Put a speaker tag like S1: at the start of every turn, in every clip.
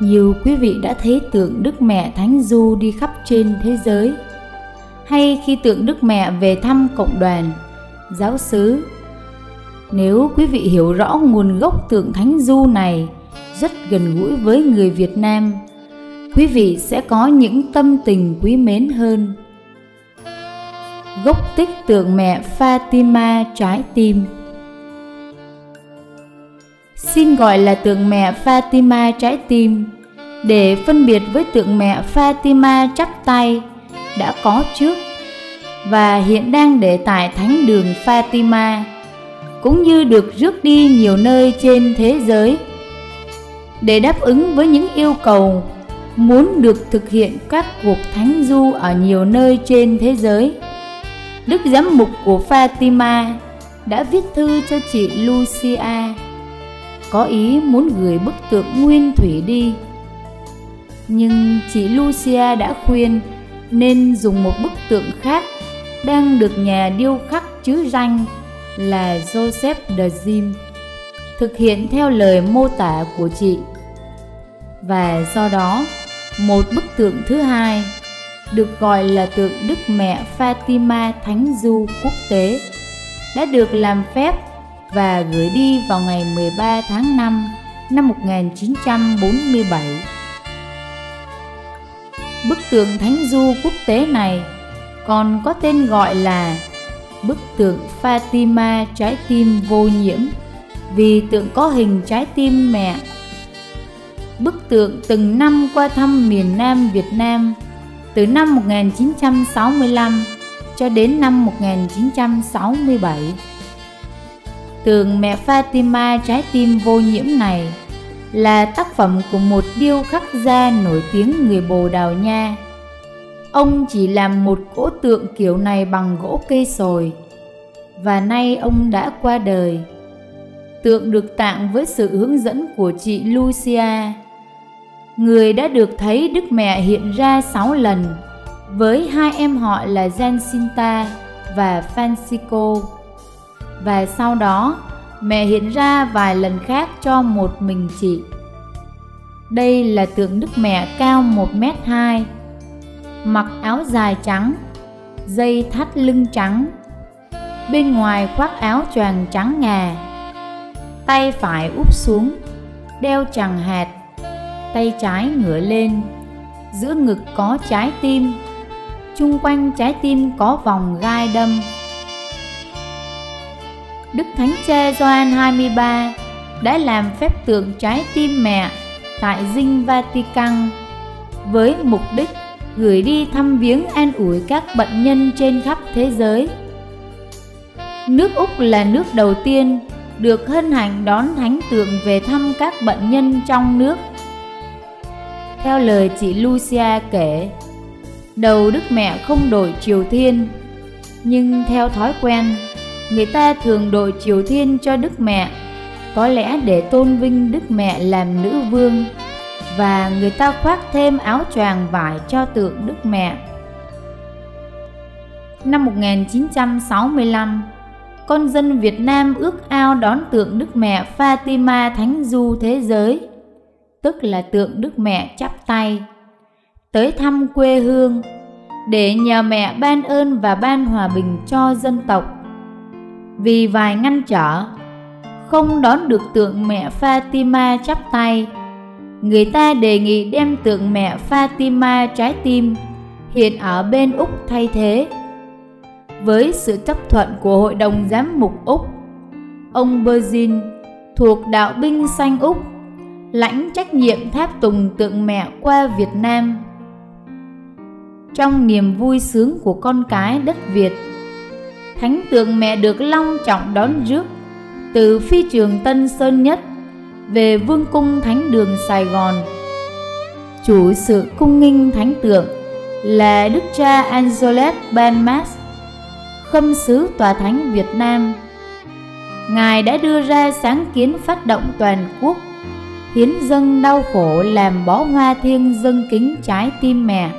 S1: nhiều quý vị đã thấy tượng Đức Mẹ Thánh Du đi khắp trên thế giới hay khi tượng Đức Mẹ về thăm cộng đoàn, giáo xứ. Nếu quý vị hiểu rõ nguồn gốc tượng Thánh Du này rất gần gũi với người Việt Nam, quý vị sẽ có những tâm tình quý mến hơn. Gốc tích tượng mẹ Fatima trái tim Xin gọi là tượng mẹ Fatima trái tim để phân biệt với tượng mẹ Fatima chắp tay, đã có trước và hiện đang để tại thánh đường Fatima, cũng như được rước đi nhiều nơi trên thế giới để đáp ứng với những yêu cầu muốn được thực hiện các cuộc thánh du ở nhiều nơi trên thế giới. Đức giám mục của Fatima đã viết thư cho chị Lucia có ý muốn gửi bức tượng nguyên thủy đi. Nhưng chị Lucia đã khuyên nên dùng một bức tượng khác đang được nhà điêu khắc chữ danh là Joseph de Jim thực hiện theo lời mô tả của chị. Và do đó, một bức tượng thứ hai được gọi là tượng Đức Mẹ Fatima Thánh Du quốc tế đã được làm phép và gửi đi vào ngày 13 tháng 5 năm 1947. Bức tượng Thánh Du quốc tế này còn có tên gọi là bức tượng Fatima trái tim vô nhiễm, vì tượng có hình trái tim mẹ. Bức tượng từng năm qua thăm miền Nam Việt Nam từ năm 1965 cho đến năm 1967. Tượng mẹ Fatima trái tim vô nhiễm này là tác phẩm của một điêu khắc gia nổi tiếng người Bồ Đào Nha. Ông chỉ làm một cỗ tượng kiểu này bằng gỗ cây sồi và nay ông đã qua đời. Tượng được tặng với sự hướng dẫn của chị Lucia, người đã được thấy Đức Mẹ hiện ra sáu lần với hai em họ là Jacinta và Francisco. Và sau đó, mẹ hiện ra vài lần khác cho một mình chị. Đây là tượng Đức Mẹ cao 1m2, mặc áo dài trắng, dây thắt lưng trắng, bên ngoài khoác áo choàng trắng ngà, tay phải úp xuống, đeo chằng hạt, tay trái ngửa lên, giữa ngực có trái tim, chung quanh trái tim có vòng gai đâm. Đức Thánh Cha Gioan 23 đã làm phép tượng trái tim mẹ tại dinh Vatican với mục đích gửi đi thăm viếng an ủi các bệnh nhân trên khắp thế giới. Nước Úc là nước đầu tiên được hân hạnh đón thánh tượng về thăm các bệnh nhân trong nước. Theo lời chị Lucia kể, đầu Đức Mẹ không đổi triều thiên, nhưng theo thói quen, người ta thường đội triều thiên cho Đức Mẹ, có lẽ để tôn vinh Đức Mẹ làm nữ vương và người ta khoác thêm áo choàng vải cho tượng Đức Mẹ. Năm 1965, con dân Việt Nam ước ao đón tượng Đức Mẹ Fatima Thánh Du thế giới, tức là tượng Đức Mẹ chắp tay, tới thăm quê hương để nhờ mẹ ban ơn và ban hòa bình cho dân tộc. Vì vài ngăn trở, không đón được tượng mẹ Fatima chắp tay, người ta đề nghị đem tượng mẹ Fatima trái tim hiện ở bên Úc thay thế. Với sự chấp thuận của Hội đồng Giám mục Úc, ông Berzin thuộc đạo binh xanh Úc lãnh trách nhiệm tháp tùng tượng mẹ qua Việt Nam. Trong niềm vui sướng của con cái đất Việt, thánh tượng mẹ được long trọng đón rước từ phi trường Tân Sơn Nhất về Vương cung Thánh đường Sài Gòn. Chủ sự cung nghinh thánh tượng là Đức cha Angelet Benmas, khâm sứ tòa thánh Việt Nam. Ngài đã đưa ra sáng kiến phát động toàn quốc hiến dâng đau khổ làm bó hoa thiêng dâng kính trái tim mẹ.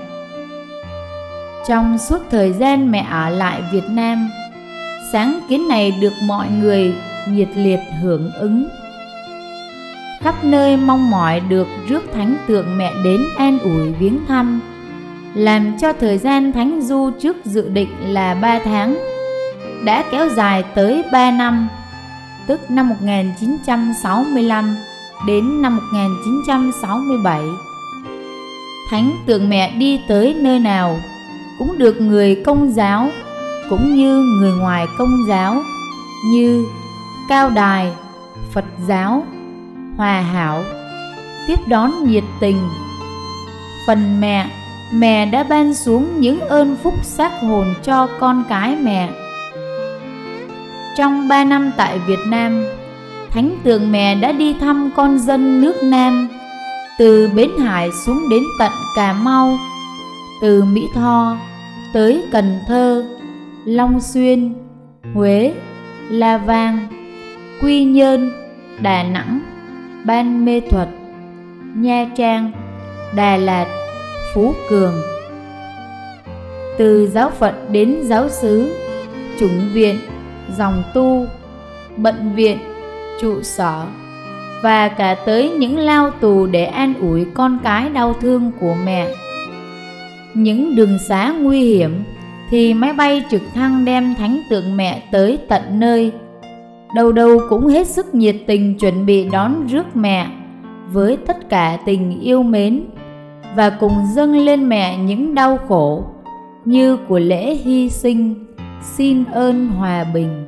S1: Trong suốt thời gian mẹ ở lại Việt Nam, sáng kiến này được mọi người nhiệt liệt hưởng ứng. Khắp nơi mong mỏi được rước thánh tượng mẹ đến an ủi viếng thăm, làm cho thời gian thánh du trước dự định là 3 tháng, đã kéo dài tới 3 năm, tức năm 1965 đến năm 1967 thánh tượng mẹ đi tới nơi nào cũng được người công giáo cũng như người ngoài công giáo như cao đài, phật giáo, hòa hảo, tiếp đón nhiệt tình. Phần mẹ mẹ đã ban xuống những ơn phúc xác hồn cho con cái mẹ. Trong ba năm tại Việt Nam, Thánh tượng mẹ đã đi thăm con dân nước Nam, từ Bến Hải xuống đến tận Cà Mau, từ Mỹ Tho tới Cần Thơ Long Xuyên, Huế, La Vang, Quy Nhơn, Đà Nẵng, Ban Mê Thuật, Nha Trang, Đà Lạt, Phú Cường. Từ giáo phận đến giáo xứ, Chủng viện, Dòng tu, Bận viện, Trụ sở, Và cả tới những lao tù để an ủi con cái đau thương của mẹ. Những đường xá nguy hiểm thì máy bay trực thăng đem thánh tượng mẹ tới tận nơi. Đầu đầu cũng hết sức nhiệt tình chuẩn bị đón rước mẹ với tất cả tình yêu mến và cùng dâng lên mẹ những đau khổ như của lễ hy sinh. Xin ơn hòa bình.